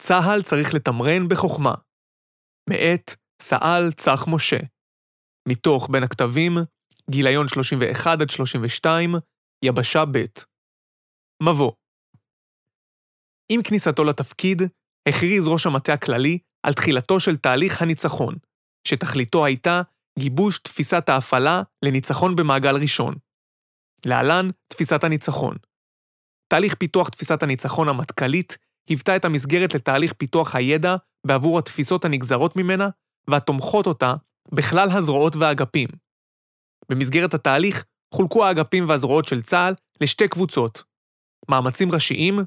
צה"ל צריך לתמרן בחוכמה. מאת סא"ל צח משה. מתוך בין הכתבים, גיליון 31 עד 32, יבשה ב'. מבוא עם כניסתו לתפקיד, הכריז ראש המטה הכללי על תחילתו של תהליך הניצחון, שתכליתו הייתה גיבוש תפיסת ההפעלה לניצחון במעגל ראשון. להלן, תפיסת הניצחון. תהליך פיתוח תפיסת הניצחון המטכ"לית היוותה את המסגרת לתהליך פיתוח הידע בעבור התפיסות הנגזרות ממנה והתומכות אותה בכלל הזרועות והאגפים. במסגרת התהליך חולקו האגפים והזרועות של צה"ל לשתי קבוצות מאמצים ראשיים,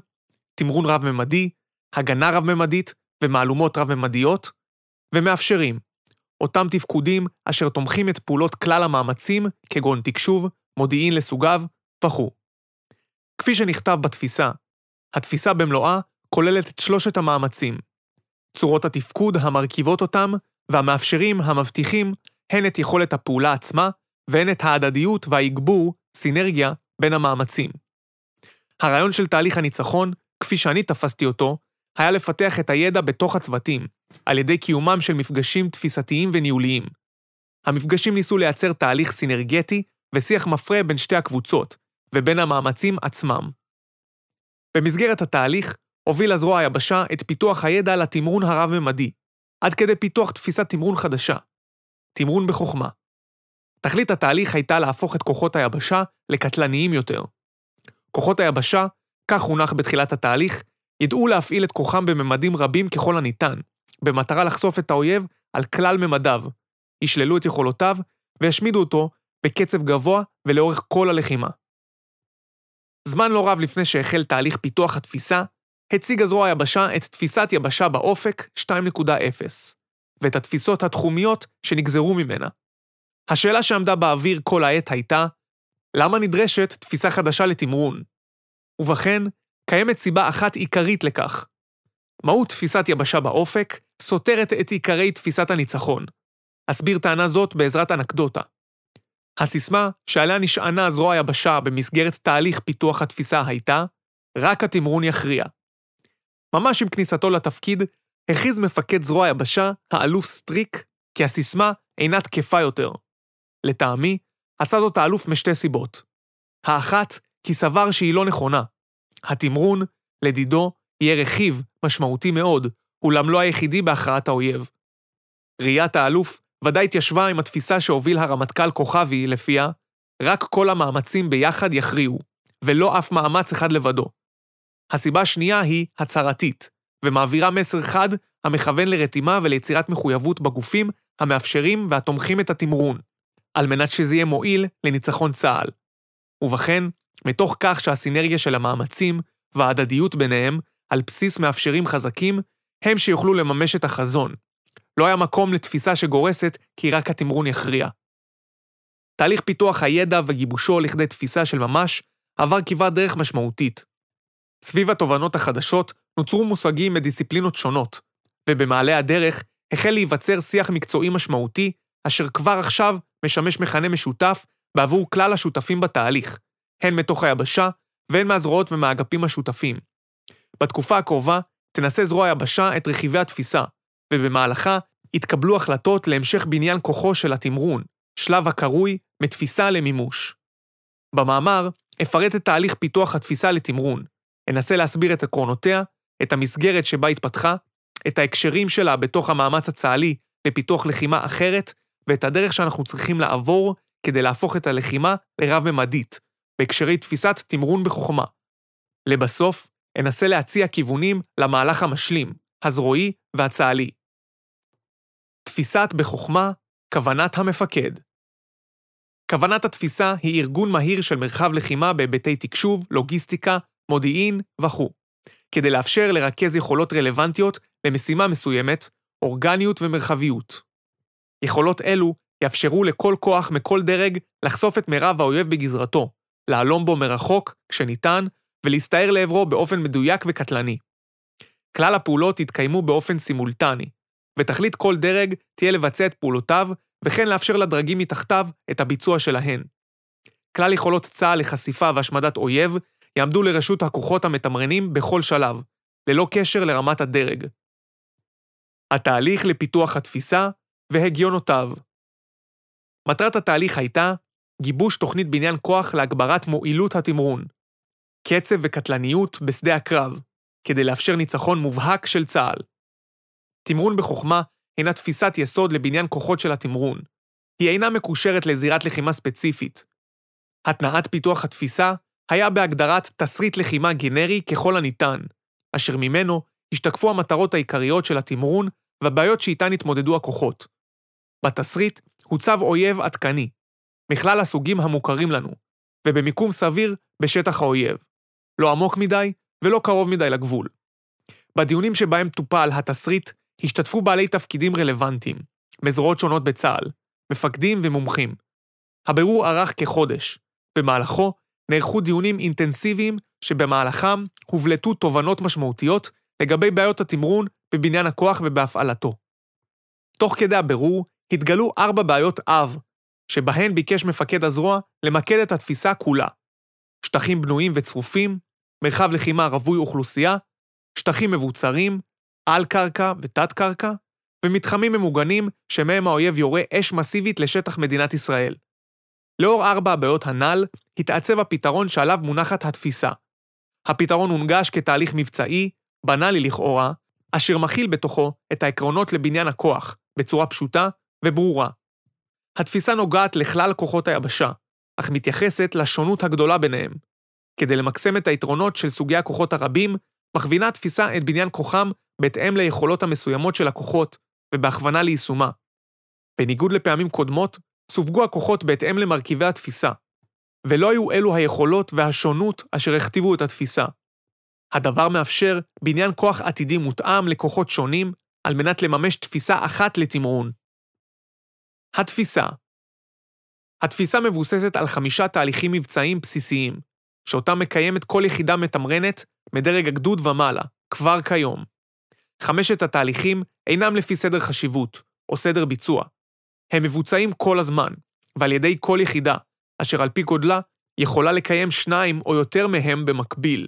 תמרון רב-ממדי, הגנה רב-ממדית ומהלומות רב-ממדיות, ומאפשרים, אותם תפקודים אשר תומכים את פעולות כלל המאמצים, כגון תקשוב, מודיעין לסוגיו וכו'. כפי שנכתב בתפיסה, התפיסה במלואה כוללת את שלושת המאמצים, צורות התפקוד המרכיבות אותם, והמאפשרים המבטיחים הן את יכולת הפעולה עצמה, והן את ההדדיות והאגבור, סינרגיה, בין המאמצים. הרעיון של תהליך הניצחון, כפי שאני תפסתי אותו, היה לפתח את הידע בתוך הצוותים, על ידי קיומם של מפגשים תפיסתיים וניהוליים. המפגשים ניסו לייצר תהליך סינרגטי ושיח מפרה בין שתי הקבוצות, ובין המאמצים עצמם. במסגרת התהליך, הוביל הזרוע היבשה את פיתוח הידע לתמרון הרב-ממדי, עד כדי פיתוח תפיסת תמרון חדשה, תמרון בחוכמה. תכלית התהליך הייתה להפוך את כוחות היבשה לקטלניים יותר. כוחות היבשה, כך הונח בתחילת התהליך, ידעו להפעיל את כוחם בממדים רבים ככל הניתן, במטרה לחשוף את האויב על כלל ממדיו, ישללו את יכולותיו וישמידו אותו בקצב גבוה ולאורך כל הלחימה. זמן לא רב לפני שהחל תהליך פיתוח התפיסה, הציג זרוע היבשה את תפיסת יבשה באופק 2.0, ואת התפיסות התחומיות שנגזרו ממנה. השאלה שעמדה באוויר כל העת הייתה, למה נדרשת תפיסה חדשה לתמרון? ובכן, קיימת סיבה אחת עיקרית לכך. מהות תפיסת יבשה באופק סותרת את עיקרי תפיסת הניצחון. אסביר טענה זאת בעזרת אנקדוטה. הסיסמה שעליה נשענה זרוע היבשה במסגרת תהליך פיתוח התפיסה הייתה, רק התמרון יכריע. ממש עם כניסתו לתפקיד, הכריז מפקד זרוע היבשה, האלוף סטריק, כי הסיסמה אינה תקפה יותר. לטעמי, עשה זאת האלוף משתי סיבות. האחת, כי סבר שהיא לא נכונה. התמרון, לדידו, יהיה רכיב משמעותי מאוד, אולם לא היחידי בהכרעת האויב. ראיית האלוף ודאי התיישבה עם התפיסה שהוביל הרמטכ"ל כוכבי, לפיה רק כל המאמצים ביחד יכריעו, ולא אף מאמץ אחד לבדו. הסיבה השנייה היא הצהרתית, ומעבירה מסר חד המכוון לרתימה וליצירת מחויבות בגופים המאפשרים והתומכים את התמרון, על מנת שזה יהיה מועיל לניצחון צה"ל. ובכן, מתוך כך שהסינרגיה של המאמצים וההדדיות ביניהם, על בסיס מאפשרים חזקים, הם שיוכלו לממש את החזון. לא היה מקום לתפיסה שגורסת כי רק התמרון יכריע. תהליך פיתוח הידע וגיבושו לכדי תפיסה של ממש עבר כברת דרך משמעותית. סביב התובנות החדשות נוצרו מושגים מדיסציפלינות שונות, ובמעלה הדרך החל להיווצר שיח מקצועי משמעותי, אשר כבר עכשיו משמש מכנה משותף בעבור כלל השותפים בתהליך, הן מתוך היבשה והן מהזרועות ומהאגפים השותפים. בתקופה הקרובה תנסה זרוע היבשה את רכיבי התפיסה, ובמהלכה יתקבלו החלטות להמשך בניין כוחו של התמרון, שלב הקרוי מתפיסה למימוש. במאמר אפרט את תהליך פיתוח התפיסה לתמרון, אנסה להסביר את עקרונותיה, את המסגרת שבה התפתחה, את ההקשרים שלה בתוך המאמץ הצה"לי לפיתוח לחימה אחרת, ואת הדרך שאנחנו צריכים לעבור כדי להפוך את הלחימה לרב-ממדית, בהקשרי תפיסת תמרון בחוכמה. לבסוף, אנסה להציע כיוונים למהלך המשלים, הזרועי והצה"לי. תפיסת בחוכמה, כוונת המפקד. כוונת התפיסה היא ארגון מהיר של מרחב לחימה בהיבטי תקשוב, לוגיסטיקה, מודיעין וכו', כדי לאפשר לרכז יכולות רלוונטיות למשימה מסוימת, אורגניות ומרחביות. יכולות אלו יאפשרו לכל כוח מכל דרג לחשוף את מירב האויב בגזרתו, להלום בו מרחוק, כשניתן, ולהסתער לעברו באופן מדויק וקטלני. כלל הפעולות יתקיימו באופן סימולטני, ותכלית כל דרג תהיה לבצע את פעולותיו, וכן לאפשר לדרגים מתחתיו את הביצוע שלהן. כלל יכולות צה"ל לחשיפה והשמדת אויב יעמדו לרשות הכוחות המתמרנים בכל שלב, ללא קשר לרמת הדרג. התהליך לפיתוח התפיסה והגיונותיו. מטרת התהליך הייתה גיבוש תוכנית בניין כוח להגברת מועילות התמרון, קצב וקטלניות בשדה הקרב, כדי לאפשר ניצחון מובהק של צה"ל. תמרון בחוכמה הינה תפיסת יסוד לבניין כוחות של התמרון. היא אינה מקושרת לזירת לחימה ספציפית. התנעת פיתוח התפיסה היה בהגדרת תסריט לחימה גנרי ככל הניתן, אשר ממנו השתקפו המטרות העיקריות של התמרון והבעיות שאיתן התמודדו הכוחות. בתסריט הוצב אויב עדכני, מכלל הסוגים המוכרים לנו, ובמיקום סביר בשטח האויב. לא עמוק מדי ולא קרוב מדי לגבול. בדיונים שבהם טופל התסריט השתתפו בעלי תפקידים רלוונטיים, מזרועות שונות בצה"ל, מפקדים ומומחים. הבירור ארך כחודש, במהלכו נערכו דיונים אינטנסיביים שבמהלכם הובלטו תובנות משמעותיות לגבי בעיות התמרון בבניין הכוח ובהפעלתו. תוך כדי הבירור התגלו ארבע בעיות אב, שבהן ביקש מפקד הזרוע למקד את התפיסה כולה. שטחים בנויים וצפופים, מרחב לחימה רווי אוכלוסייה, שטחים מבוצרים, על-קרקע ותת-קרקע, ומתחמים ממוגנים שמהם האויב יורה אש מסיבית לשטח מדינת ישראל. לאור ארבע הבעיות הנ"ל, התעצב הפתרון שעליו מונחת התפיסה. הפתרון הונגש כתהליך מבצעי, בנאלי לכאורה, אשר מכיל בתוכו את העקרונות לבניין הכוח, בצורה פשוטה וברורה. התפיסה נוגעת לכלל כוחות היבשה, אך מתייחסת לשונות הגדולה ביניהם. כדי למקסם את היתרונות של סוגי הכוחות הרבים, מכווינה התפיסה את בניין כוחם בהתאם ליכולות המסוימות של הכוחות, ובהכוונה ליישומה. בניגוד לפעמים קודמות, סווגו הכוחות בהתאם למרכיבי התפיסה, ולא היו אלו היכולות והשונות אשר הכתיבו את התפיסה. הדבר מאפשר בניין כוח עתידי מותאם לכוחות שונים, על מנת לממש תפיסה אחת לתמרון. התפיסה התפיסה מבוססת על חמישה תהליכים מבצעיים בסיסיים, שאותם מקיימת כל יחידה מתמרנת מדרג הגדוד ומעלה, כבר כיום. חמשת התהליכים אינם לפי סדר חשיבות, או סדר ביצוע. הם מבוצעים כל הזמן, ועל ידי כל יחידה, אשר על פי גודלה יכולה לקיים שניים או יותר מהם במקביל.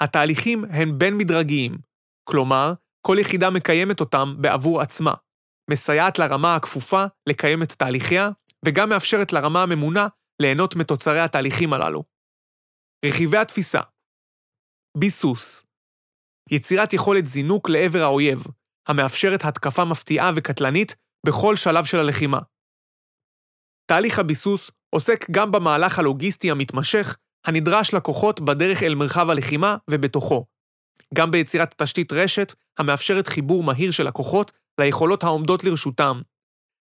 התהליכים הן בין-מדרגיים, כלומר, כל יחידה מקיימת אותם בעבור עצמה, מסייעת לרמה הכפופה לקיים את תהליכיה, וגם מאפשרת לרמה הממונה ליהנות מתוצרי התהליכים הללו. רכיבי התפיסה ביסוס יצירת יכולת זינוק לעבר האויב, המאפשרת התקפה מפתיעה וקטלנית בכל שלב של הלחימה. תהליך הביסוס עוסק גם במהלך הלוגיסטי המתמשך הנדרש לכוחות בדרך אל מרחב הלחימה ובתוכו. גם ביצירת תשתית רשת המאפשרת חיבור מהיר של הכוחות ליכולות העומדות לרשותם.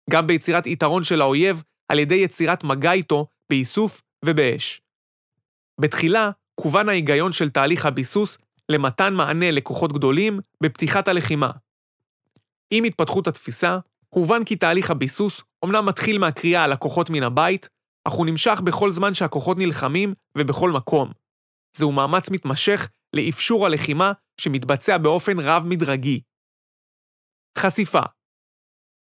גם ביצירת יתרון של האויב על ידי יצירת מגע איתו באיסוף ובאש. בתחילה, כוון ההיגיון של תהליך הביסוס למתן מענה לכוחות גדולים בפתיחת הלחימה. עם התפתחות התפיסה, הובן כי תהליך הביסוס אומנם מתחיל מהקריאה על הכוחות מן הבית, אך הוא נמשך בכל זמן שהכוחות נלחמים ובכל מקום. זהו מאמץ מתמשך לאפשור הלחימה שמתבצע באופן רב-מדרגי. חשיפה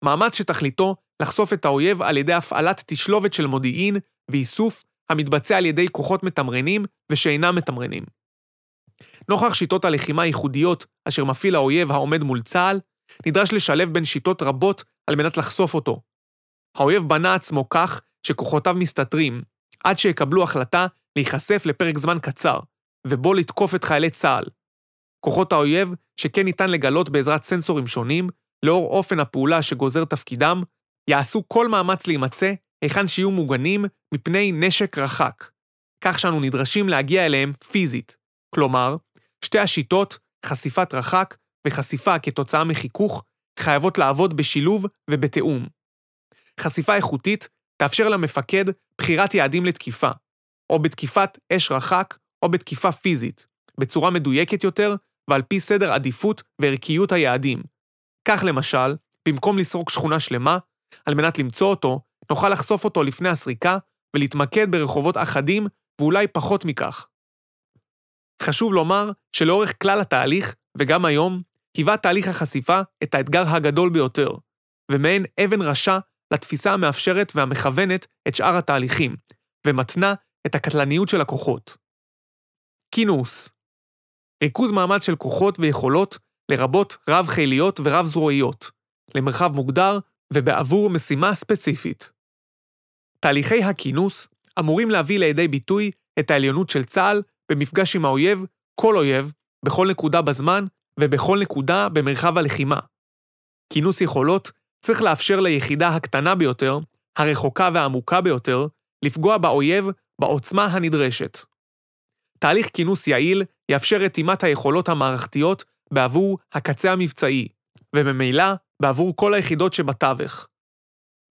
מאמץ שתכליתו לחשוף את האויב על ידי הפעלת תשלובת של מודיעין ואיסוף המתבצע על ידי כוחות מתמרנים ושאינם מתמרנים. נוכח שיטות הלחימה הייחודיות אשר מפעיל האויב העומד מול צה"ל, נדרש לשלב בין שיטות רבות על מנת לחשוף אותו. האויב בנה עצמו כך שכוחותיו מסתתרים, עד שיקבלו החלטה להיחשף לפרק זמן קצר, ובו לתקוף את חיילי צה"ל. כוחות האויב, שכן ניתן לגלות בעזרת סנסורים שונים, לאור אופן הפעולה שגוזר תפקידם, יעשו כל מאמץ להימצא היכן שיהיו מוגנים מפני נשק רחק, כך שאנו נדרשים להגיע אליהם פיזית. כלומר, שתי השיטות, חשיפת רחק וחשיפה כתוצאה מחיכוך, חייבות לעבוד בשילוב ובתיאום. חשיפה איכותית תאפשר למפקד בחירת יעדים לתקיפה, או בתקיפת אש רחק, או בתקיפה פיזית, בצורה מדויקת יותר ועל פי סדר עדיפות וערכיות היעדים. כך למשל, במקום לסרוק שכונה שלמה, על מנת למצוא אותו, נוכל לחשוף אותו לפני הסריקה ולהתמקד ברחובות אחדים ואולי פחות מכך. חשוב לומר שלאורך כלל התהליך, וגם היום, היווה תהליך החשיפה את האתגר הגדול ביותר, ומעין אבן רשע לתפיסה המאפשרת והמכוונת את שאר התהליכים, ומתנה את הקטלניות של הכוחות. כינוס ריכוז מאמץ של כוחות ויכולות, לרבות רב-חיליות ורב-זרועיות, למרחב מוגדר ובעבור משימה ספציפית. תהליכי הכינוס אמורים להביא לידי ביטוי את העליונות של צה"ל במפגש עם האויב, כל אויב, בכל נקודה בזמן ובכל נקודה במרחב הלחימה. כינוס יכולות צריך לאפשר ליחידה הקטנה ביותר, הרחוקה והעמוקה ביותר, לפגוע באויב בעוצמה הנדרשת. תהליך כינוס יעיל יאפשר רתימת היכולות המערכתיות בעבור הקצה המבצעי, וממילא בעבור כל היחידות שבתווך.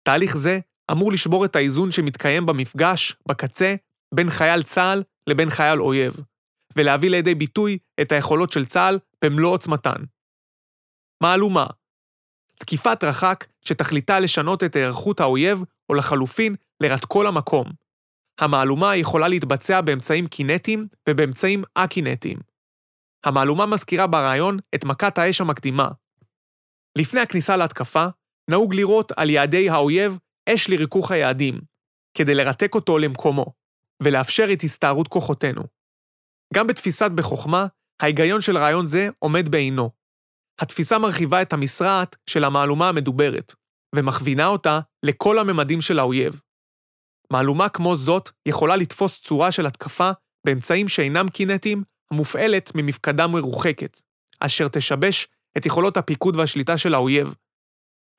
תהליך זה אמור לשבור את האיזון שמתקיים במפגש, בקצה, בין חייל צה"ל לבין חייל אויב, ולהביא לידי ביטוי את היכולות של צה"ל במלוא עוצמתן. מהלומה תקיפת רח"ק שתכליתה לשנות את היערכות האויב, או לחלופין, לרתקו למקום. המהלומה יכולה להתבצע באמצעים קינטיים ובאמצעים א-קינטיים. המהלומה מזכירה ברעיון את מכת האש המקדימה. לפני הכניסה להתקפה, נהוג לירות על יעדי האויב אש לריכוך היעדים, כדי לרתק אותו למקומו, ולאפשר את הסתערות כוחותינו. גם בתפיסת בחוכמה, ההיגיון של רעיון זה עומד בעינו. התפיסה מרחיבה את המשרעת של המהלומה המדוברת, ומכווינה אותה לכל הממדים של האויב. מהלומה כמו זאת יכולה לתפוס צורה של התקפה באמצעים שאינם קינטיים, המופעלת ממפקדה מרוחקת, אשר תשבש את יכולות הפיקוד והשליטה של האויב.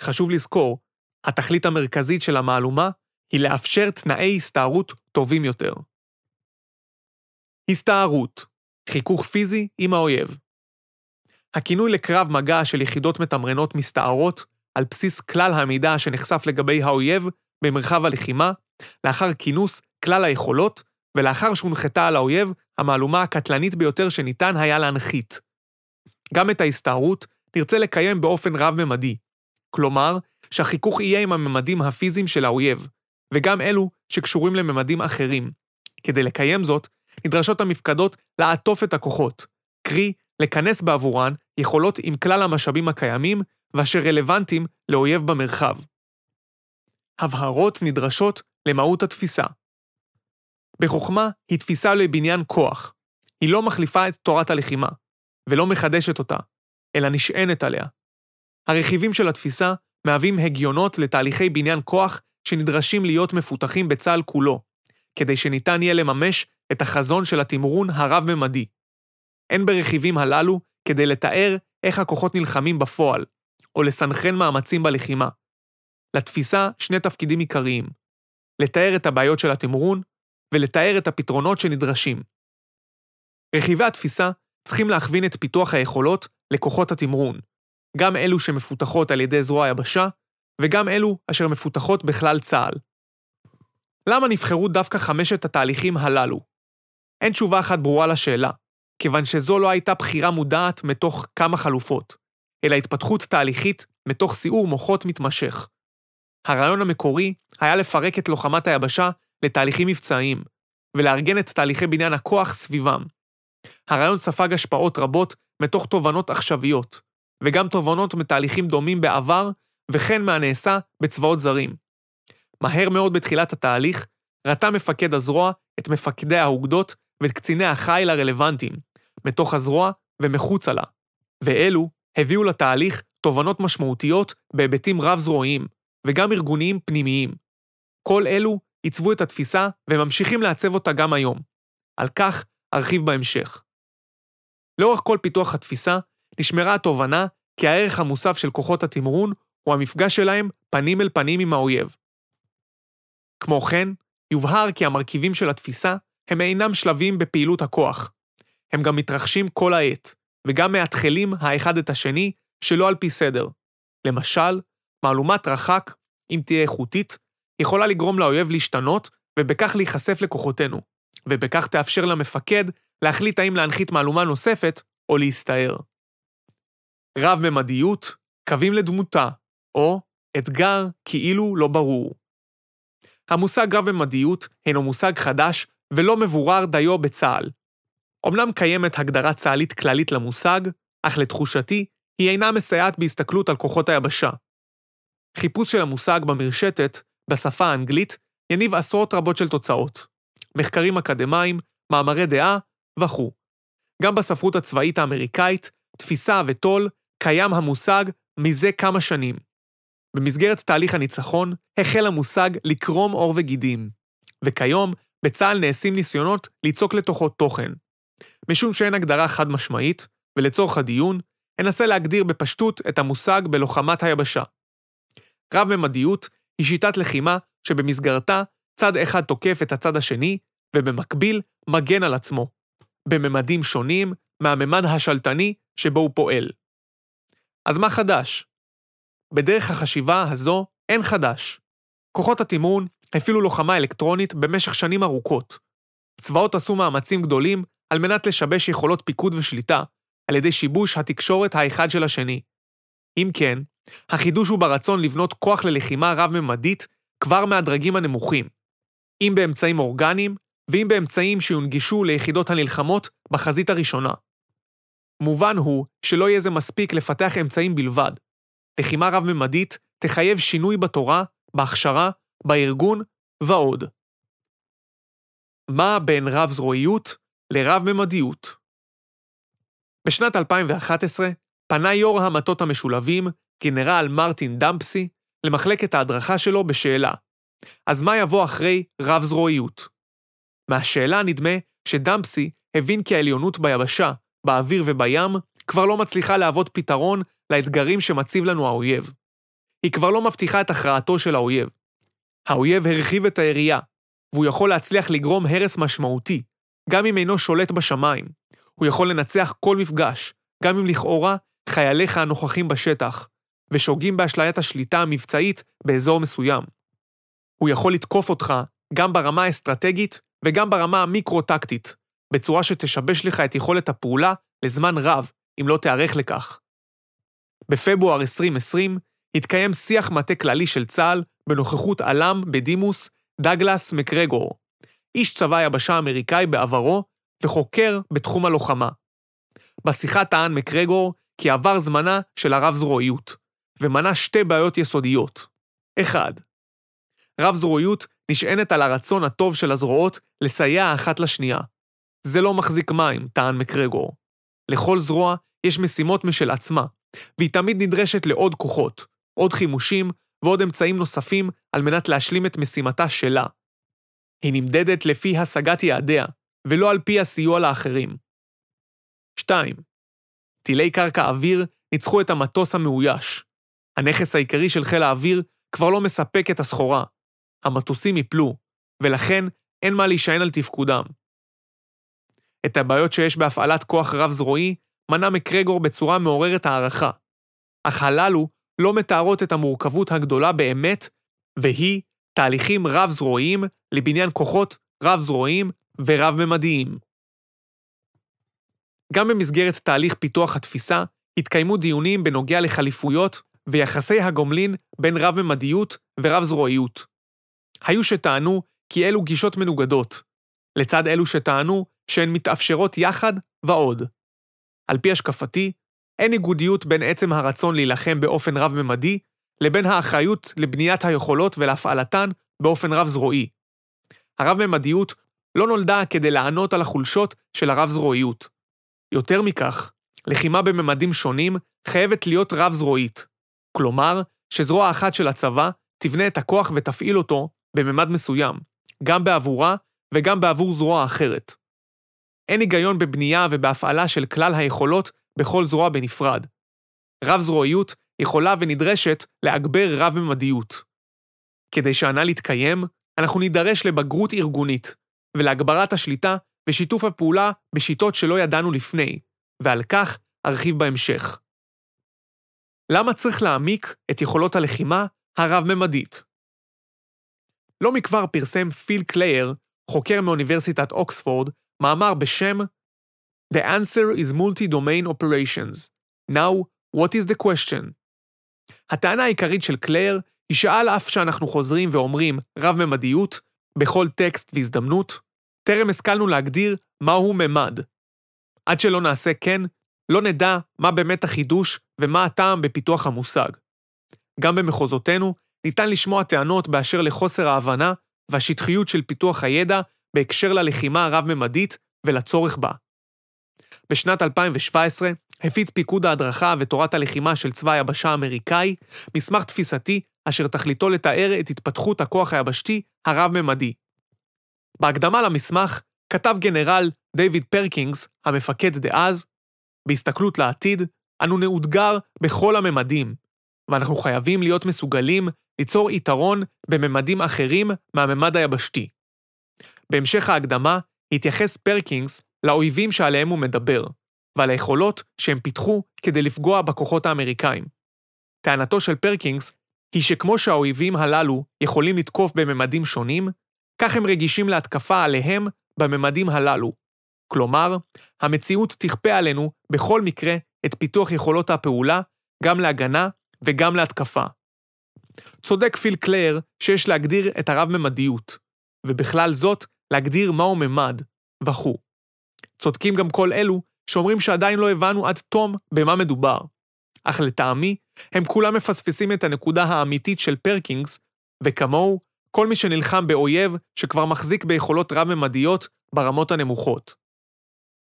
חשוב לזכור, התכלית המרכזית של המהלומה היא לאפשר תנאי הסתערות טובים יותר. הסתערות, חיכוך פיזי עם האויב. הכינוי לקרב מגע של יחידות מתמרנות מסתערות על בסיס כלל המידע שנחשף לגבי האויב במרחב הלחימה, לאחר כינוס כלל היכולות, ולאחר שהונחתה על האויב המהלומה הקטלנית ביותר שניתן היה להנחית. גם את ההסתערות נרצה לקיים באופן רב-ממדי, כלומר, שהחיכוך יהיה עם הממדים הפיזיים של האויב, וגם אלו שקשורים לממדים אחרים. כדי לקיים זאת, נדרשות המפקדות לעטוף את הכוחות, קרי, לכנס בעבורן יכולות עם כלל המשאבים הקיימים ואשר רלוונטיים לאויב במרחב. הבהרות נדרשות למהות התפיסה. בחוכמה היא תפיסה לבניין כוח. היא לא מחליפה את תורת הלחימה, ולא מחדשת אותה, אלא נשענת עליה. הרכיבים של התפיסה מהווים הגיונות לתהליכי בניין כוח שנדרשים להיות מפותחים בצה"ל כולו, כדי שניתן יהיה לממש את החזון של התמרון הרב-ממדי. אין ברכיבים הללו כדי לתאר איך הכוחות נלחמים בפועל, או לסנכרן מאמצים בלחימה. לתפיסה שני תפקידים עיקריים, לתאר את הבעיות של התמרון, ולתאר את הפתרונות שנדרשים. רכיבי התפיסה צריכים להכווין את פיתוח היכולות לכוחות התמרון, גם אלו שמפותחות על ידי זרוע היבשה, וגם אלו אשר מפותחות בכלל צה"ל. למה נבחרו דווקא חמשת התהליכים הללו? אין תשובה אחת ברורה לשאלה, כיוון שזו לא הייתה בחירה מודעת מתוך כמה חלופות, אלא התפתחות תהליכית מתוך סיעור מוחות מתמשך. הרעיון המקורי היה לפרק את לוחמת היבשה לתהליכים מבצעיים, ולארגן את תהליכי בניין הכוח סביבם. הרעיון ספג השפעות רבות מתוך תובנות עכשוויות, וגם תובנות מתהליכים דומים בעבר, וכן מהנעשה בצבאות זרים. מהר מאוד בתחילת התהליך, רתה מפקד הזרוע את מפקדי האוגדות ואת קציני החיל הרלוונטיים, מתוך הזרוע ומחוצה לה, ואלו הביאו לתהליך תובנות משמעותיות בהיבטים רב-זרועיים, וגם ארגוניים פנימיים. כל אלו עיצבו את התפיסה וממשיכים לעצב אותה גם היום. על כך ארחיב בהמשך. לאורך כל פיתוח התפיסה, נשמרה התובנה כי הערך המוסף של כוחות התמרון הוא המפגש שלהם פנים אל פנים עם האויב. כמו כן, יובהר כי המרכיבים של התפיסה הם אינם שלבים בפעילות הכוח. הם גם מתרחשים כל העת, וגם מאתחלים האחד את השני שלא על פי סדר. למשל, מהלומת רח"ק, אם תהיה איכותית, יכולה לגרום לאויב להשתנות, ובכך להיחשף לכוחותינו, ובכך תאפשר למפקד להחליט האם להנחית מהלומה נוספת או להסתער. רב-ממדיות, קווים לדמותה, או אתגר כאילו לא ברור. המושג רב-ממדיות הינו מושג חדש ולא מבורר דיו בצה"ל. אמנם קיימת הגדרה צה"לית כללית למושג, אך לתחושתי, היא אינה מסייעת בהסתכלות על כוחות היבשה. חיפוש של המושג במרשתת, בשפה האנגלית, יניב עשרות רבות של תוצאות. מחקרים אקדמיים, מאמרי דעה וכו'. גם בספרות הצבאית האמריקאית, תפיסה ותו"ל, קיים המושג מזה כמה שנים. במסגרת תהליך הניצחון, החל המושג לקרום עור וגידים, וכיום בצה"ל נעשים ניסיונות ליצוק לתוכו תוכן. משום שאין הגדרה חד משמעית, ולצורך הדיון, אנסה להגדיר בפשטות את המושג בלוחמת היבשה. רב-ממדיות היא שיטת לחימה שבמסגרתה צד אחד תוקף את הצד השני, ובמקביל מגן על עצמו, בממדים שונים מהממד השלטני שבו הוא פועל. אז מה חדש? בדרך החשיבה הזו אין חדש. כוחות התמרון הפעילו לוחמה אלקטרונית במשך שנים ארוכות. צבאות עשו מאמצים גדולים על מנת לשבש יכולות פיקוד ושליטה, על ידי שיבוש התקשורת האחד של השני. אם כן, החידוש הוא ברצון לבנות כוח ללחימה רב-ממדית כבר מהדרגים הנמוכים, אם באמצעים אורגניים ואם באמצעים שיונגשו ליחידות הנלחמות בחזית הראשונה. מובן הוא שלא יהיה זה מספיק לפתח אמצעים בלבד. לחימה רב-ממדית תחייב שינוי בתורה, בהכשרה, בארגון ועוד. מה בין רב-זרועיות לרב-ממדיות? בשנת 2011 פנה יו"ר המטות המשולבים, גנרל מרטין דמפסי, למחלקת ההדרכה שלו בשאלה, אז מה יבוא אחרי רב-זרועיות? מהשאלה נדמה שדמפסי הבין כי העליונות ביבשה, באוויר ובים, כבר לא מצליחה להוות פתרון לאתגרים שמציב לנו האויב. היא כבר לא מבטיחה את הכרעתו של האויב. האויב הרחיב את היריעה, והוא יכול להצליח לגרום הרס משמעותי, גם אם אינו שולט בשמיים. הוא יכול לנצח כל מפגש, גם אם לכאורה חייליך הנוכחים בשטח, ושוגים באשליית השליטה המבצעית באזור מסוים. הוא יכול לתקוף אותך גם ברמה האסטרטגית וגם ברמה המיקרו-טקטית, בצורה שתשבש לך את יכולת הפעולה לזמן רב, אם לא תיערך לכך. בפברואר 2020 התקיים שיח מטה כללי של צה"ל בנוכחות עלם בדימוס דגלס מקרגור, איש צבא יבשה אמריקאי בעברו וחוקר בתחום הלוחמה. בשיחה טען מקרגור כי עבר זמנה של הרב-זרועיות, ומנה שתי בעיות יסודיות. 1. רב-זרועיות נשענת על הרצון הטוב של הזרועות לסייע אחת לשנייה. זה לא מחזיק מים, טען מקרגור. לכל זרוע יש משימות משל עצמה, והיא תמיד נדרשת לעוד כוחות, עוד חימושים ועוד אמצעים נוספים על מנת להשלים את משימתה שלה. היא נמדדת לפי השגת יעדיה, ולא על פי הסיוע לאחרים. 2. טילי קרקע אוויר ניצחו את המטוס המאויש. הנכס העיקרי של חיל האוויר כבר לא מספק את הסחורה. המטוסים יפלו, ולכן אין מה להישען על תפקודם. את הבעיות שיש בהפעלת כוח רב-זרועי מנה מקרגור בצורה מעוררת הערכה, אך הללו לא מתארות את המורכבות הגדולה באמת, והיא תהליכים רב-זרועיים לבניין כוחות רב-זרועיים ורב-ממדיים. גם במסגרת תהליך פיתוח התפיסה, התקיימו דיונים בנוגע לחליפויות ויחסי הגומלין בין רב-ממדיות ורב-זרועיות. היו שטענו כי אלו גישות מנוגדות, לצד אלו שטענו שהן מתאפשרות יחד ועוד. על פי השקפתי, אין ניגודיות בין עצם הרצון להילחם באופן רב-ממדי, לבין האחריות לבניית היכולות ולהפעלתן באופן רב-זרועי. הרב-ממדיות לא נולדה כדי לענות על החולשות של הרב-זרועיות. יותר מכך, לחימה בממדים שונים חייבת להיות רב-זרועית. כלומר, שזרוע אחת של הצבא תבנה את הכוח ותפעיל אותו בממד מסוים, גם בעבורה וגם בעבור זרוע אחרת. אין היגיון בבנייה ובהפעלה של כלל היכולות בכל זרוע בנפרד. רב-זרועיות יכולה ונדרשת להגבר רב-ממדיות. כדי שהנ"ל יתקיים, אנחנו נידרש לבגרות ארגונית, ולהגברת השליטה ושיתוף הפעולה בשיטות שלא ידענו לפני, ועל כך ארחיב בהמשך. למה צריך להעמיק את יכולות הלחימה הרב-ממדית? לא מכבר פרסם פיל קלייר, חוקר מאוניברסיטת אוקספורד, מאמר בשם The answer is multi-domain operations. Now, what is the question? הטענה העיקרית של קלייר היא שעל אף שאנחנו חוזרים ואומרים רב-ממדיות בכל טקסט והזדמנות, טרם השכלנו להגדיר מהו ממד. עד שלא נעשה כן, לא נדע מה באמת החידוש ומה הטעם בפיתוח המושג. גם במחוזותינו ניתן לשמוע טענות באשר לחוסר ההבנה והשטחיות של פיתוח הידע בהקשר ללחימה הרב-ממדית ולצורך בה. בשנת 2017 הפיץ פיקוד ההדרכה ותורת הלחימה של צבא היבשה האמריקאי מסמך תפיסתי אשר תכליתו לתאר את התפתחות הכוח היבשתי הרב-ממדי. בהקדמה למסמך כתב גנרל דיוויד פרקינס, המפקד דאז, בהסתכלות לעתיד, אנו נאותגר בכל הממדים, ואנחנו חייבים להיות מסוגלים ליצור יתרון בממדים אחרים מהממד היבשתי. בהמשך ההקדמה התייחס פרקינס לאויבים שעליהם הוא מדבר, ועל היכולות שהם פיתחו כדי לפגוע בכוחות האמריקאים. טענתו של פרקינס היא שכמו שהאויבים הללו יכולים לתקוף בממדים שונים, כך הם רגישים להתקפה עליהם בממדים הללו. כלומר, המציאות תכפה עלינו בכל מקרה את פיתוח יכולות הפעולה, גם להגנה וגם להתקפה. צודק פיל קלייר שיש להגדיר את הרב-ממדיות, ובכלל זאת, להגדיר מהו ממד, וכו'. צודקים גם כל אלו שאומרים שעדיין לא הבנו עד תום במה מדובר. אך לטעמי, הם כולם מפספסים את הנקודה האמיתית של פרקינגס, וכמוהו, כל מי שנלחם באויב שכבר מחזיק ביכולות רב-ממדיות ברמות הנמוכות.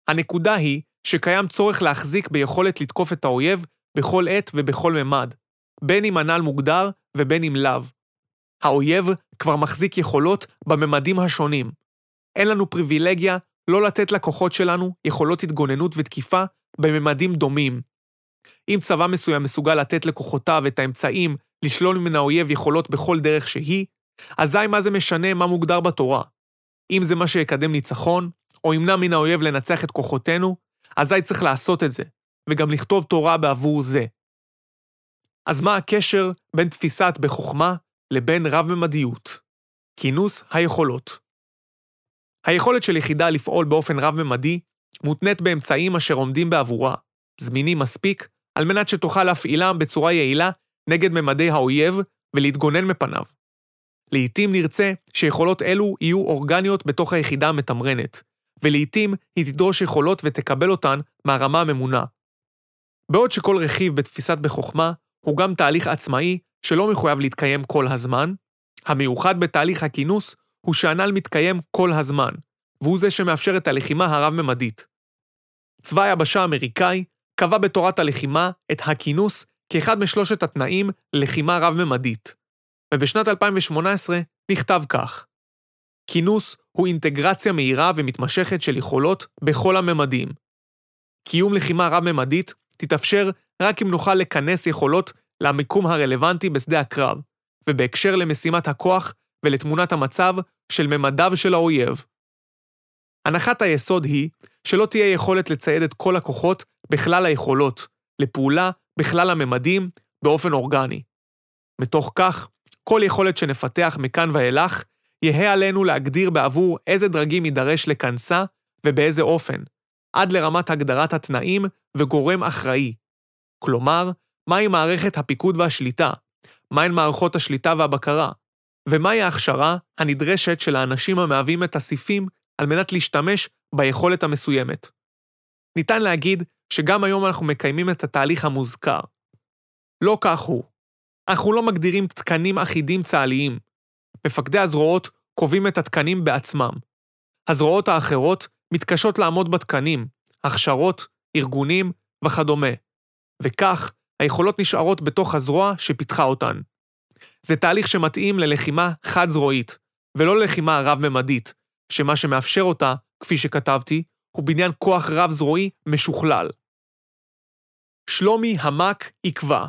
הנקודה היא שקיים צורך להחזיק ביכולת לתקוף את האויב בכל עת ובכל ממד, בין אם הנ"ל מוגדר ובין אם לאו. האויב כבר מחזיק יכולות בממדים השונים. אין לנו פריבילגיה לא לתת לכוחות שלנו יכולות התגוננות ותקיפה בממדים דומים. אם צבא מסוים מסוגל לתת לכוחותיו את האמצעים לשלול מן האויב יכולות בכל דרך שהיא, אזי מה זה משנה מה מוגדר בתורה? אם זה מה שיקדם ניצחון, או ימנע מן האויב לנצח את כוחותינו, אזי צריך לעשות את זה, וגם לכתוב תורה בעבור זה. אז מה הקשר בין תפיסת בחוכמה לבין רב-ממדיות? כינוס היכולות. היכולת של יחידה לפעול באופן רב-ממדי מותנית באמצעים אשר עומדים בעבורה, זמינים מספיק, על מנת שתוכל להפעילם בצורה יעילה נגד ממדי האויב ולהתגונן מפניו. לעתים נרצה שיכולות אלו יהיו אורגניות בתוך היחידה המתמרנת, ולעתים היא תדרוש יכולות ותקבל אותן מהרמה הממונה. בעוד שכל רכיב בתפיסת בחוכמה הוא גם תהליך עצמאי שלא מחויב להתקיים כל הזמן, המיוחד בתהליך הכינוס הוא שהנ"ל מתקיים כל הזמן, והוא זה שמאפשר את הלחימה הרב-ממדית. צבא היבשה האמריקאי קבע בתורת הלחימה את הכינוס כאחד משלושת התנאים ללחימה רב-ממדית, ובשנת 2018 נכתב כך: כינוס הוא אינטגרציה מהירה ומתמשכת של יכולות בכל הממדים. קיום לחימה רב-ממדית תתאפשר רק אם נוכל לכנס יכולות למיקום הרלוונטי בשדה הקרב, ובהקשר למשימת הכוח ולתמונת המצב של ממדיו של האויב. הנחת היסוד היא שלא תהיה יכולת לצייד את כל הכוחות בכלל היכולות, לפעולה בכלל הממדים, באופן אורגני. מתוך כך, כל יכולת שנפתח מכאן ואילך, יהא עלינו להגדיר בעבור איזה דרגים יידרש לכנסה ובאיזה אופן, עד לרמת הגדרת התנאים וגורם אחראי. כלומר, מהי מערכת הפיקוד והשליטה, מהן מערכות השליטה והבקרה, ומהי ההכשרה הנדרשת של האנשים המהווים את הסיפים על מנת להשתמש ביכולת המסוימת. ניתן להגיד שגם היום אנחנו מקיימים את התהליך המוזכר. לא כך הוא. אנחנו לא מגדירים תקנים אחידים צה"ליים. מפקדי הזרועות קובעים את התקנים בעצמם. הזרועות האחרות מתקשות לעמוד בתקנים, הכשרות, ארגונים וכדומה. וכך, היכולות נשארות בתוך הזרוע שפיתחה אותן. זה תהליך שמתאים ללחימה חד-זרועית, ולא ללחימה רב-ממדית, שמה שמאפשר אותה, כפי שכתבתי, הוא בניין כוח רב-זרועי משוכלל. שלומי המק יקבע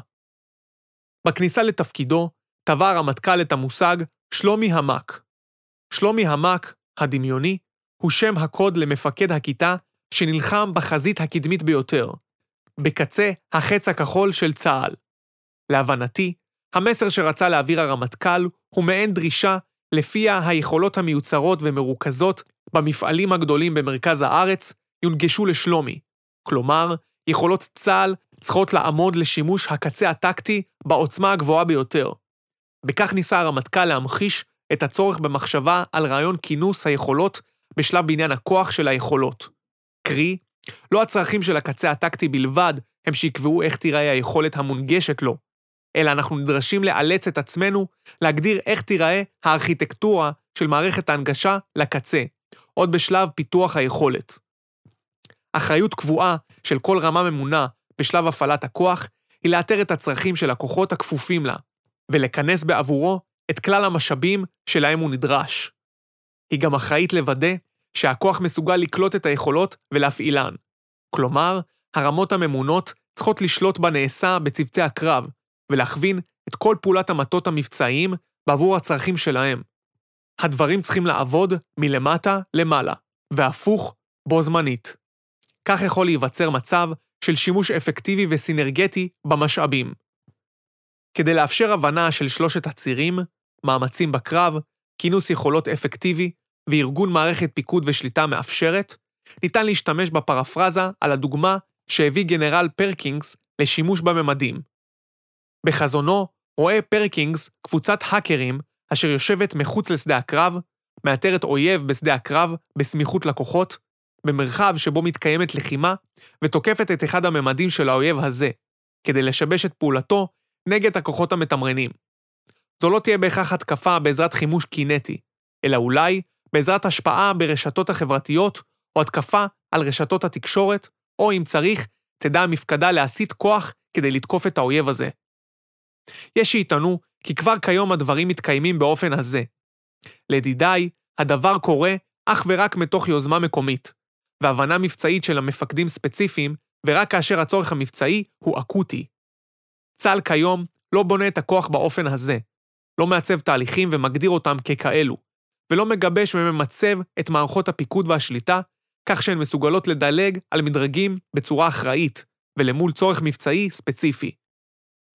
בכניסה לתפקידו, טבע הרמטכ"ל את המושג שלומי המק. שלומי המק, הדמיוני, הוא שם הקוד למפקד הכיתה שנלחם בחזית הקדמית ביותר, בקצה החץ הכחול של צה"ל. להבנתי, המסר שרצה להעביר הרמטכ"ל הוא מעין דרישה לפיה היכולות המיוצרות ומרוכזות במפעלים הגדולים במרכז הארץ יונגשו לשלומי. כלומר, יכולות צה"ל צריכות לעמוד לשימוש הקצה הטקטי בעוצמה הגבוהה ביותר. בכך ניסה הרמטכ"ל להמחיש את הצורך במחשבה על רעיון כינוס היכולות בשלב בניין הכוח של היכולות. קרי, לא הצרכים של הקצה הטקטי בלבד הם שיקבעו איך תיראה היכולת המונגשת לו, אלא אנחנו נדרשים לאלץ את עצמנו להגדיר איך תיראה הארכיטקטורה של מערכת ההנגשה לקצה, עוד בשלב פיתוח היכולת. אחריות קבועה של כל רמה ממונה בשלב הפעלת הכוח היא לאתר את הצרכים של הכוחות הכפופים לה, ולכנס בעבורו את כלל המשאבים שלהם הוא נדרש. היא גם אחראית לוודא שהכוח מסוגל לקלוט את היכולות ולהפעילן. כלומר, הרמות הממונות צריכות לשלוט בנעשה בצוותי הקרב, ולהכווין את כל פעולת המטות המבצעיים בעבור הצרכים שלהם. הדברים צריכים לעבוד מלמטה למעלה, והפוך בו זמנית. כך יכול להיווצר מצב של שימוש אפקטיבי וסינרגטי במשאבים. כדי לאפשר הבנה של שלושת הצירים, מאמצים בקרב, כינוס יכולות אפקטיבי וארגון מערכת פיקוד ושליטה מאפשרת, ניתן להשתמש בפרפרזה על הדוגמה שהביא גנרל פרקינגס לשימוש בממדים. בחזונו רואה פרקינגס קבוצת האקרים אשר יושבת מחוץ לשדה הקרב, מאתרת אויב בשדה הקרב בסמיכות לכוחות, במרחב שבו מתקיימת לחימה, ותוקפת את אחד הממדים של האויב הזה, כדי לשבש את פעולתו נגד הכוחות המתמרנים. זו לא תהיה בהכרח התקפה בעזרת חימוש קינטי, אלא אולי בעזרת השפעה ברשתות החברתיות, או התקפה על רשתות התקשורת, או אם צריך, תדע המפקדה להסיט כוח כדי לתקוף את האויב הזה. יש שיטענו כי כבר כיום הדברים מתקיימים באופן הזה. לדידיי, הדבר קורה אך ורק מתוך יוזמה מקומית, והבנה מבצעית של המפקדים ספציפיים, ורק כאשר הצורך המבצעי הוא אקוטי. צה"ל כיום לא בונה את הכוח באופן הזה, לא מעצב תהליכים ומגדיר אותם ככאלו, ולא מגבש וממצב את מערכות הפיקוד והשליטה, כך שהן מסוגלות לדלג על מדרגים בצורה אחראית, ולמול צורך מבצעי ספציפי.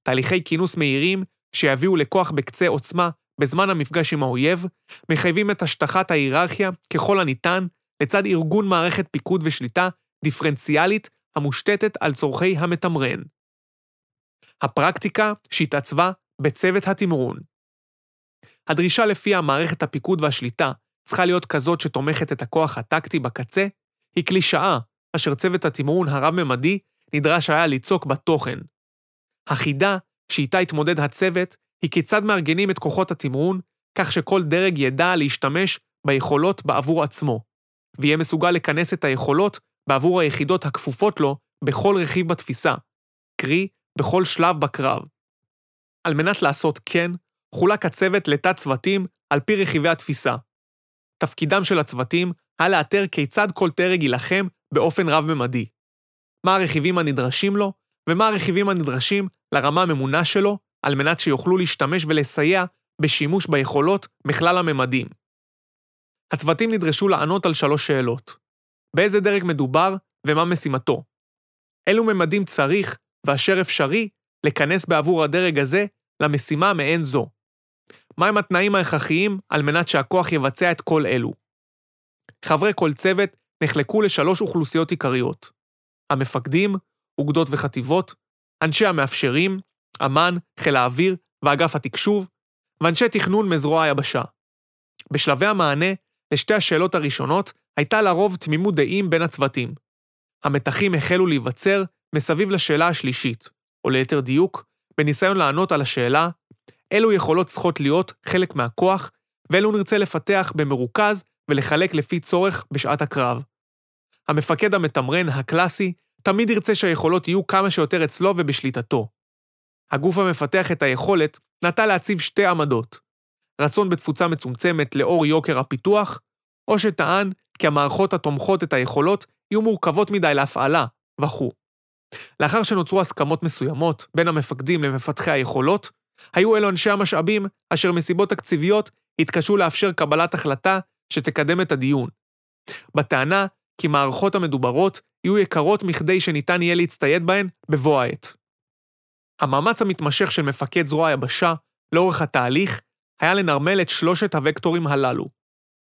תהליכי כינוס מהירים שיביאו לכוח בקצה עוצמה בזמן המפגש עם האויב, מחייבים את השטחת ההיררכיה ככל הניתן לצד ארגון מערכת פיקוד ושליטה דיפרנציאלית המושתתת על צורכי המתמרן. הפרקטיקה שהתעצבה בצוות התמרון. הדרישה לפיה מערכת הפיקוד והשליטה צריכה להיות כזאת שתומכת את הכוח הטקטי בקצה, היא קלישאה אשר צוות התמרון הרב-ממדי נדרש היה ליצוק בתוכן. החידה שאיתה התמודד הצוות היא כיצד מארגנים את כוחות התמרון כך שכל דרג ידע להשתמש ביכולות בעבור עצמו, ויהיה מסוגל לכנס את היכולות בעבור היחידות הכפופות לו בכל רכיב בתפיסה, קרי, בכל שלב בקרב. על מנת לעשות כן, חולק הצוות לתת צוותים על פי רכיבי התפיסה. תפקידם של הצוותים היה לאתר כיצד כל דרג יילחם באופן רב-ממדי. מה הרכיבים הנדרשים לו, ומה הרכיבים הנדרשים לרמה הממונה שלו, על מנת שיוכלו להשתמש ולסייע בשימוש ביכולות בכלל הממדים. הצוותים נדרשו לענות על שלוש שאלות. באיזה דרג מדובר ומה משימתו? אילו ממדים צריך ואשר אפשרי לכנס בעבור הדרג הזה למשימה מעין זו? מהם התנאים ההכרחיים על מנת שהכוח יבצע את כל אלו? חברי כל צוות נחלקו לשלוש אוכלוסיות עיקריות. המפקדים, אוגדות וחטיבות, אנשי המאפשרים, אמ"ן, חיל האוויר ואגף התקשוב, ואנשי תכנון מזרוע היבשה. בשלבי המענה לשתי השאלות הראשונות הייתה לרוב תמימות דעים בין הצוותים. המתחים החלו להיווצר מסביב לשאלה השלישית, או ליתר דיוק, בניסיון לענות על השאלה אילו יכולות צריכות להיות חלק מהכוח, ואילו נרצה לפתח במרוכז ולחלק לפי צורך בשעת הקרב. המפקד המתמרן הקלאסי תמיד ירצה שהיכולות יהיו כמה שיותר אצלו ובשליטתו. הגוף המפתח את היכולת נטה להציב שתי עמדות, רצון בתפוצה מצומצמת לאור יוקר הפיתוח, או שטען כי המערכות התומכות את היכולות יהיו מורכבות מדי להפעלה, וכו'. לאחר שנוצרו הסכמות מסוימות בין המפקדים למפתחי היכולות, היו אלו אנשי המשאבים אשר מסיבות תקציביות התקשו לאפשר קבלת החלטה שתקדם את הדיון. בטענה כי מערכות המדוברות יהיו יקרות מכדי שניתן יהיה להצטייד בהן בבוא העת. המאמץ המתמשך של מפקד זרוע היבשה לאורך התהליך היה לנרמל את שלושת הוקטורים הללו,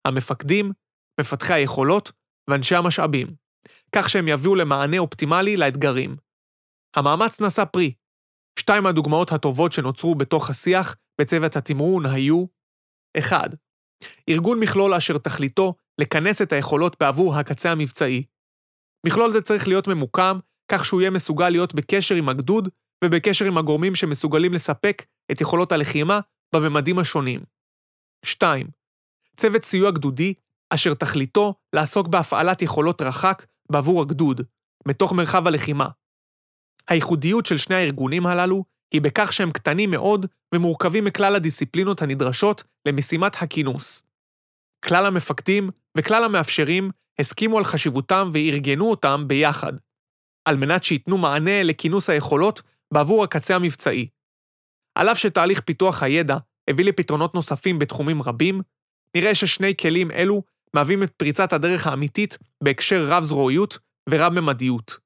המפקדים, מפתחי היכולות ואנשי המשאבים, כך שהם יביאו למענה אופטימלי לאתגרים. המאמץ נשא פרי. שתיים מהדוגמאות הטובות שנוצרו בתוך השיח בצוות התמרון היו 1. ארגון מכלול אשר תכליתו לכנס את היכולות בעבור הקצה המבצעי. מכלול זה צריך להיות ממוקם כך שהוא יהיה מסוגל להיות בקשר עם הגדוד ובקשר עם הגורמים שמסוגלים לספק את יכולות הלחימה בממדים השונים. 2. צוות סיוע גדודי, אשר תכליתו לעסוק בהפעלת יכולות רחק בעבור הגדוד, מתוך מרחב הלחימה. הייחודיות של שני הארגונים הללו היא בכך שהם קטנים מאוד ומורכבים מכלל הדיסציפלינות הנדרשות למשימת הכינוס. כלל המפקדים וכלל המאפשרים הסכימו על חשיבותם וארגנו אותם ביחד, על מנת שייתנו מענה לכינוס היכולות בעבור הקצה המבצעי. על אף שתהליך פיתוח הידע הביא לפתרונות נוספים בתחומים רבים, נראה ששני כלים אלו מהווים את פריצת הדרך האמיתית בהקשר רב-זרועיות ורב-ממדיות.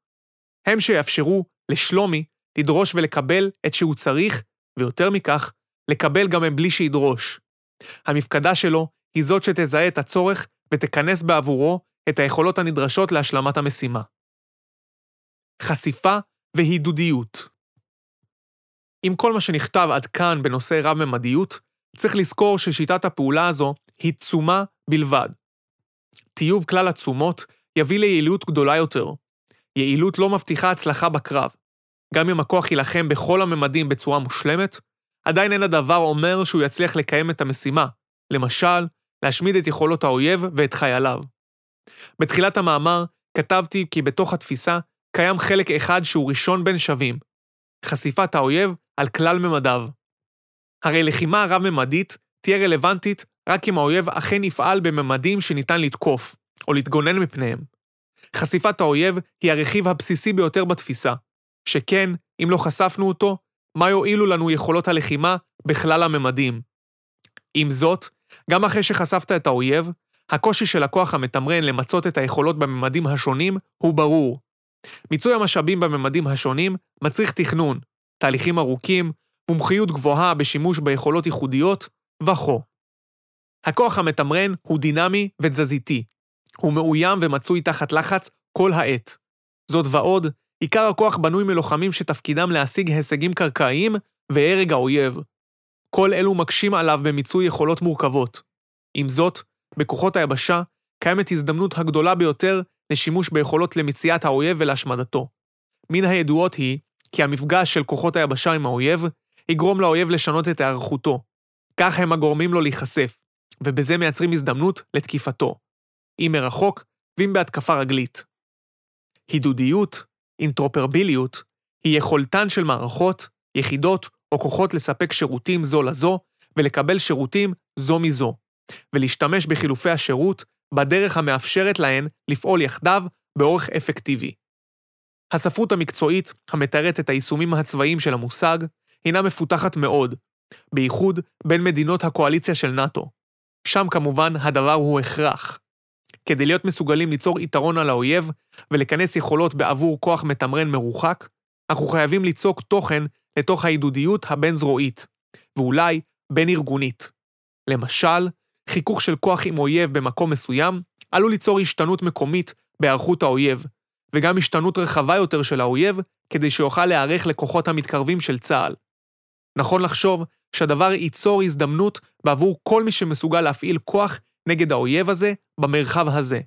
הם שיאפשרו לשלומי לדרוש ולקבל את שהוא צריך, ויותר מכך, לקבל גם מבלי שידרוש. המפקדה שלו היא זאת שתזהה את הצורך ותכנס בעבורו את היכולות הנדרשות להשלמת המשימה. חשיפה והידודיות עם כל מה שנכתב עד כאן בנושא רב-ממדיות, צריך לזכור ששיטת הפעולה הזו היא תשומה בלבד. טיוב כלל התשומות יביא ליעילות גדולה יותר. יעילות לא מבטיחה הצלחה בקרב. גם אם הכוח יילחם בכל הממדים בצורה מושלמת, עדיין אין הדבר אומר שהוא יצליח לקיים את המשימה, למשל, להשמיד את יכולות האויב ואת חייליו. בתחילת המאמר כתבתי כי בתוך התפיסה קיים חלק אחד שהוא ראשון בין שווים, חשיפת האויב על כלל ממדיו. הרי לחימה רב-ממדית תהיה רלוונטית רק אם האויב אכן יפעל בממדים שניתן לתקוף, או להתגונן מפניהם. חשיפת האויב היא הרכיב הבסיסי ביותר בתפיסה, שכן, אם לא חשפנו אותו, מה יועילו לנו יכולות הלחימה בכלל הממדים. עם זאת, גם אחרי שחשפת את האויב, הקושי של הכוח המתמרן למצות את היכולות בממדים השונים הוא ברור. מיצוי המשאבים בממדים השונים מצריך תכנון, תהליכים ארוכים, מומחיות גבוהה בשימוש ביכולות ייחודיות וכו'. הכוח המתמרן הוא דינמי ותזזיתי. הוא מאוים ומצוי תחת לחץ כל העת. זאת ועוד, עיקר הכוח בנוי מלוחמים שתפקידם להשיג הישגים קרקעיים והרג האויב. כל אלו מקשים עליו במיצוי יכולות מורכבות. עם זאת, בכוחות היבשה קיימת הזדמנות הגדולה ביותר לשימוש ביכולות למציאת האויב ולהשמדתו. מן הידועות היא כי המפגש של כוחות היבשה עם האויב יגרום לאויב לשנות את היערכותו. כך הם הגורמים לו להיחשף, ובזה מייצרים הזדמנות לתקיפתו. אם מרחוק ואם בהתקפה רגלית. הידודיות, אינטרופרביליות, היא יכולתן של מערכות, יחידות או כוחות לספק שירותים זו לזו ולקבל שירותים זו מזו, ולהשתמש בחילופי השירות בדרך המאפשרת להן לפעול יחדיו באורך אפקטיבי. הספרות המקצועית, המתארת את היישומים הצבאיים של המושג, הינה מפותחת מאוד, בייחוד בין מדינות הקואליציה של נאט"ו. שם כמובן הדבר הוא הכרח. כדי להיות מסוגלים ליצור יתרון על האויב ולכנס יכולות בעבור כוח מתמרן מרוחק, אנחנו חייבים ליצוק תוכן לתוך העידודיות הבין-זרועית, ואולי בין-ארגונית. למשל, חיכוך של כוח עם אויב במקום מסוים עלול ליצור השתנות מקומית בהיערכות האויב, וגם השתנות רחבה יותר של האויב, כדי שיוכל להיערך לכוחות המתקרבים של צה"ל. נכון לחשוב שהדבר ייצור הזדמנות בעבור כל מי שמסוגל להפעיל כוח נגד האויב הזה במרחב הזה.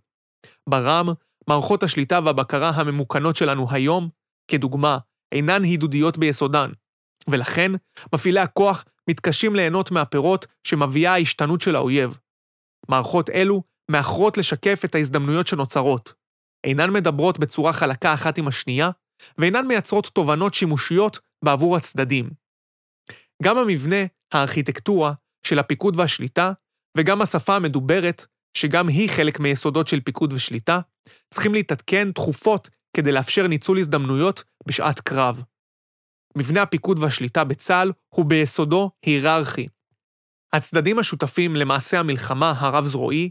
ברם, מערכות השליטה והבקרה הממוכנות שלנו היום, כדוגמה, אינן הידודיות ביסודן, ולכן מפעילי הכוח מתקשים ליהנות מהפירות שמביאה ההשתנות של האויב. מערכות אלו מאחרות לשקף את ההזדמנויות שנוצרות. אינן מדברות בצורה חלקה אחת עם השנייה, ואינן מייצרות תובנות שימושיות בעבור הצדדים. גם המבנה, הארכיטקטורה, של הפיקוד והשליטה, וגם השפה המדוברת, שגם היא חלק מיסודות של פיקוד ושליטה, צריכים להתעדכן תכופות כדי לאפשר ניצול הזדמנויות בשעת קרב. מבנה הפיקוד והשליטה בצה"ל הוא ביסודו היררכי. הצדדים השותפים למעשה המלחמה הרב-זרועי,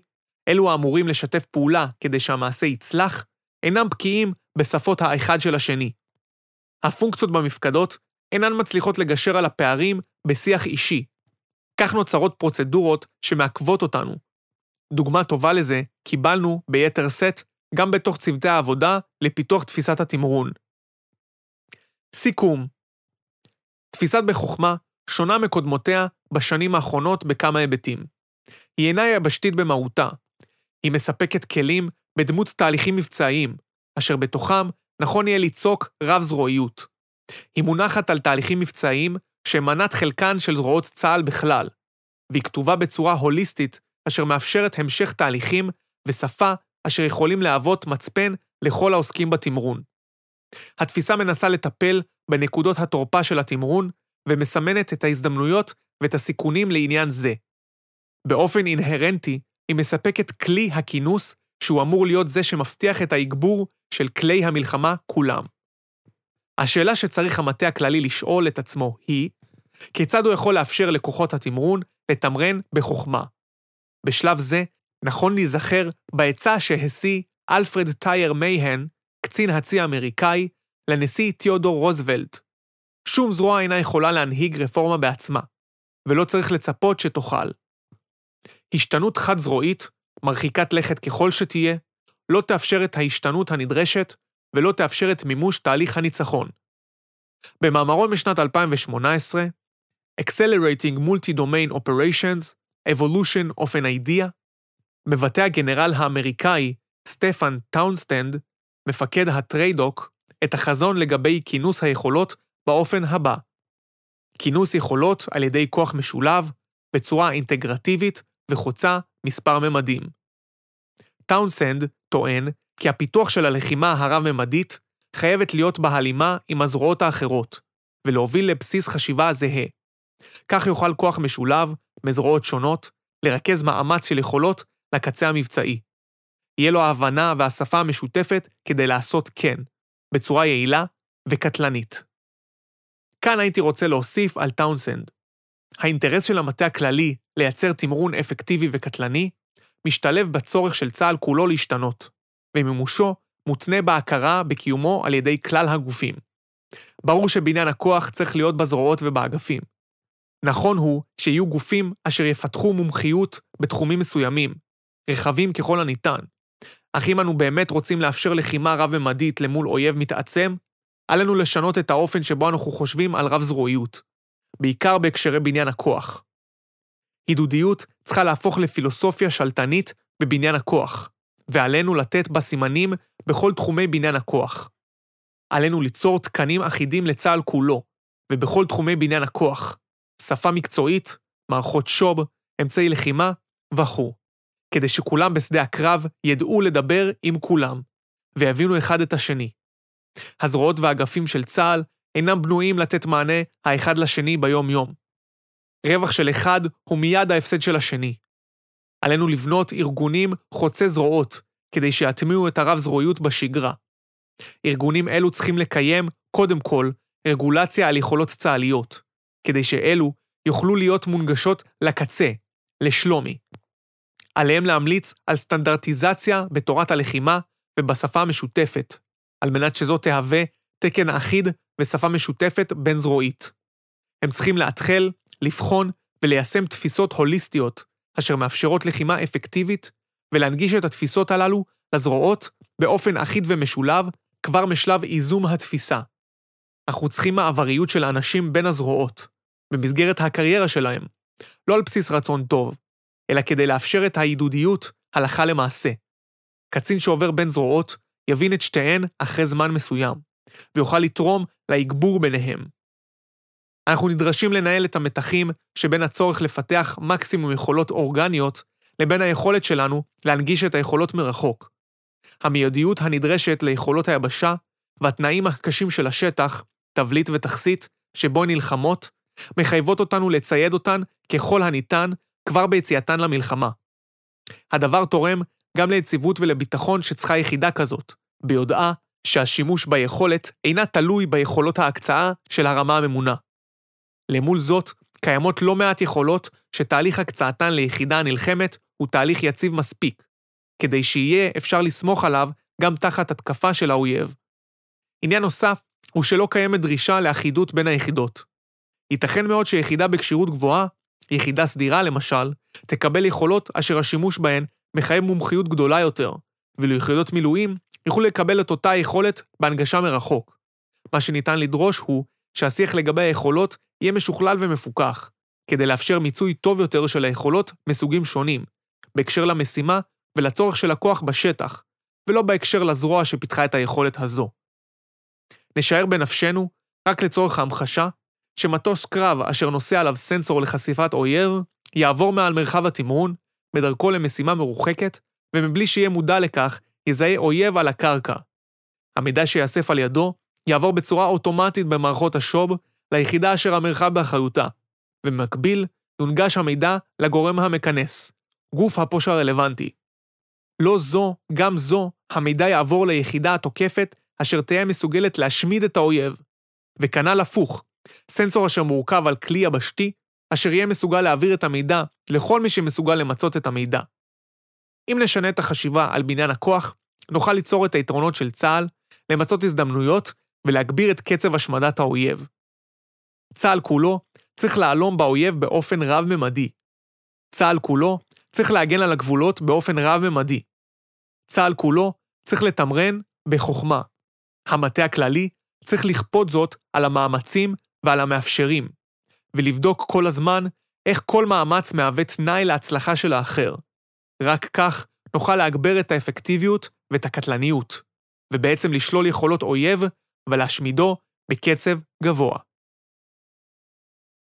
אלו האמורים לשתף פעולה כדי שהמעשה יצלח, אינם בקיאים בשפות האחד של השני. הפונקציות במפקדות אינן מצליחות לגשר על הפערים בשיח אישי. כך נוצרות פרוצדורות שמעכבות אותנו. דוגמה טובה לזה קיבלנו ביתר שאת גם בתוך צוותי העבודה לפיתוח תפיסת התמרון. סיכום תפיסת בחוכמה שונה מקודמותיה בשנים האחרונות בכמה היבטים. היא אינה יבשתית במהותה. היא מספקת כלים בדמות תהליכים מבצעיים, אשר בתוכם נכון יהיה ליצוק רב-זרועיות. היא מונחת על תהליכים מבצעיים שהם מנת חלקן של זרועות צה"ל בכלל, והיא כתובה בצורה הוליסטית אשר מאפשרת המשך תהליכים ושפה אשר יכולים להוות מצפן לכל העוסקים בתמרון. התפיסה מנסה לטפל בנקודות התורפה של התמרון, ומסמנת את ההזדמנויות ואת הסיכונים לעניין זה. באופן אינהרנטי, היא מספקת כלי הכינוס שהוא אמור להיות זה שמבטיח את האגבור של כלי המלחמה כולם. השאלה שצריך המטה הכללי לשאול את עצמו היא, כיצד הוא יכול לאפשר לכוחות התמרון לתמרן בחוכמה? בשלב זה, נכון להיזכר בעצה שהשיא אלפרד טייר מייהן, קצין הצי האמריקאי, לנשיא תיאודור רוזוולט. שום זרוע אינה יכולה להנהיג רפורמה בעצמה, ולא צריך לצפות שתוכל. השתנות חד-זרועית, מרחיקת לכת ככל שתהיה, לא תאפשר את ההשתנות הנדרשת ולא תאפשר את מימוש תהליך הניצחון. במאמרו משנת 2018, Accelerating Multi-Domain Operations, Evolution of an Idea, מבטא הגנרל האמריקאי סטפן טאונסנד, מפקד הטריידוק, את החזון לגבי כינוס היכולות באופן הבא. כינוס יכולות על ידי כוח משולב, בצורה אינטגרטיבית וחוצה מספר ממדים. טאונסנד טוען כי הפיתוח של הלחימה הרב-ממדית חייבת להיות בהלימה עם הזרועות האחרות, ולהוביל לבסיס חשיבה זהה. כך יוכל כוח משולב, מזרועות שונות, לרכז מאמץ של יכולות לקצה המבצעי. יהיה לו ההבנה והשפה המשותפת כדי לעשות כן, בצורה יעילה וקטלנית. כאן הייתי רוצה להוסיף על טאונסנד. האינטרס של המטה הכללי לייצר תמרון אפקטיבי וקטלני, משתלב בצורך של צה"ל כולו להשתנות, ומימושו מותנה בהכרה בקיומו על ידי כלל הגופים. ברור שבניין הכוח צריך להיות בזרועות ובאגפים. נכון הוא שיהיו גופים אשר יפתחו מומחיות בתחומים מסוימים, רחבים ככל הניתן. אך אם אנו באמת רוצים לאפשר לחימה רב-ממדית למול אויב מתעצם, עלינו לשנות את האופן שבו אנחנו חושבים על רב-זרועיות, בעיקר בהקשרי בניין הכוח. הידודיות צריכה להפוך לפילוסופיה שלטנית בבניין הכוח, ועלינו לתת בה סימנים בכל תחומי בניין הכוח. עלינו ליצור תקנים אחידים לצה"ל כולו, ובכל תחומי בניין הכוח, שפה מקצועית, מערכות שוב, אמצעי לחימה וכו', כדי שכולם בשדה הקרב ידעו לדבר עם כולם, ויבינו אחד את השני. הזרועות והאגפים של צה"ל אינם בנויים לתת מענה האחד לשני ביום-יום. רווח של אחד הוא מיד ההפסד של השני. עלינו לבנות ארגונים חוצי זרועות, כדי שיטמיעו את הרב-זרועיות בשגרה. ארגונים אלו צריכים לקיים, קודם כל, רגולציה על יכולות צה"ליות, כדי שאלו יוכלו להיות מונגשות לקצה, לשלומי. עליהם להמליץ על סטנדרטיזציה בתורת הלחימה ובשפה המשותפת, על מנת שזו תהווה תקן אחיד ושפה משותפת בין-זרועית. הם צריכים לאתחל, לבחון וליישם תפיסות הוליסטיות, אשר מאפשרות לחימה אפקטיבית, ולהנגיש את התפיסות הללו לזרועות באופן אחיד ומשולב, כבר משלב איזום התפיסה. אנחנו צריכים מעבריות של האנשים בין הזרועות, במסגרת הקריירה שלהם, לא על בסיס רצון טוב, אלא כדי לאפשר את העידודיות הלכה למעשה. קצין שעובר בין זרועות יבין את שתיהן אחרי זמן מסוים, ויוכל לתרום לאגבור ביניהם. אנחנו נדרשים לנהל את המתחים שבין הצורך לפתח מקסימום יכולות אורגניות לבין היכולת שלנו להנגיש את היכולות מרחוק. המיידיות הנדרשת ליכולות היבשה והתנאים הקשים של השטח, תבליט ותכסית, שבו הן נלחמות, מחייבות אותנו לצייד אותן ככל הניתן כבר ביציאתן למלחמה. הדבר תורם גם ליציבות ולביטחון שצריכה יחידה כזאת, ביודעה שהשימוש ביכולת אינה תלוי ביכולות ההקצאה של הרמה הממונה. למול זאת, קיימות לא מעט יכולות שתהליך הקצאתן ליחידה הנלחמת הוא תהליך יציב מספיק, כדי שיהיה אפשר לסמוך עליו גם תחת התקפה של האויב. עניין נוסף הוא שלא קיימת דרישה לאחידות בין היחידות. ייתכן מאוד שיחידה בכשירות גבוהה, יחידה סדירה למשל, תקבל יכולות אשר השימוש בהן מחייב מומחיות גדולה יותר, ואילו יחידות מילואים יוכלו לקבל את אותה יכולת בהנגשה מרחוק. מה שניתן לדרוש הוא שהשיח לגבי היכולות יהיה משוכלל ומפוקח, כדי לאפשר מיצוי טוב יותר של היכולות מסוגים שונים, בהקשר למשימה ולצורך של הכוח בשטח, ולא בהקשר לזרוע שפיתחה את היכולת הזו. נשאר בנפשנו, רק לצורך ההמחשה, שמטוס קרב אשר נושא עליו סנסור לחשיפת אויב, יעבור מעל מרחב התמרון, בדרכו למשימה מרוחקת, ומבלי שיהיה מודע לכך, יזהה אויב על הקרקע. המידע שיאסף על ידו יעבור בצורה אוטומטית במערכות השוב ליחידה אשר המרחב באחריותה, ובמקביל יונגש המידע לגורם המכנס, גוף הפוש הרלוונטי. לא זו, גם זו, המידע יעבור ליחידה התוקפת אשר תהיה מסוגלת להשמיד את האויב. וכנ"ל הפוך, סנסור אשר מורכב על כלי יבשתי, אשר יהיה מסוגל להעביר את המידע לכל מי שמסוגל למצות את המידע. אם נשנה את החשיבה על בניין הכוח, נוכל ליצור את היתרונות של צה"ל, למצות הזדמנויות ולהגביר את קצב השמדת האויב. צה"ל כולו צריך להלום באויב באופן רב-ממדי. צה"ל כולו צריך להגן על הגבולות באופן רב-ממדי. צה"ל כולו צריך לתמרן בחוכמה. המטה הכללי צריך לכפות זאת על המאמצים ועל המאפשרים, ולבדוק כל הזמן איך כל מאמץ מהווה תנאי להצלחה של האחר. רק כך נוכל להגבר את האפקטיביות ואת הקטלניות, ובעצם לשלול יכולות אויב ולהשמידו בקצב גבוה.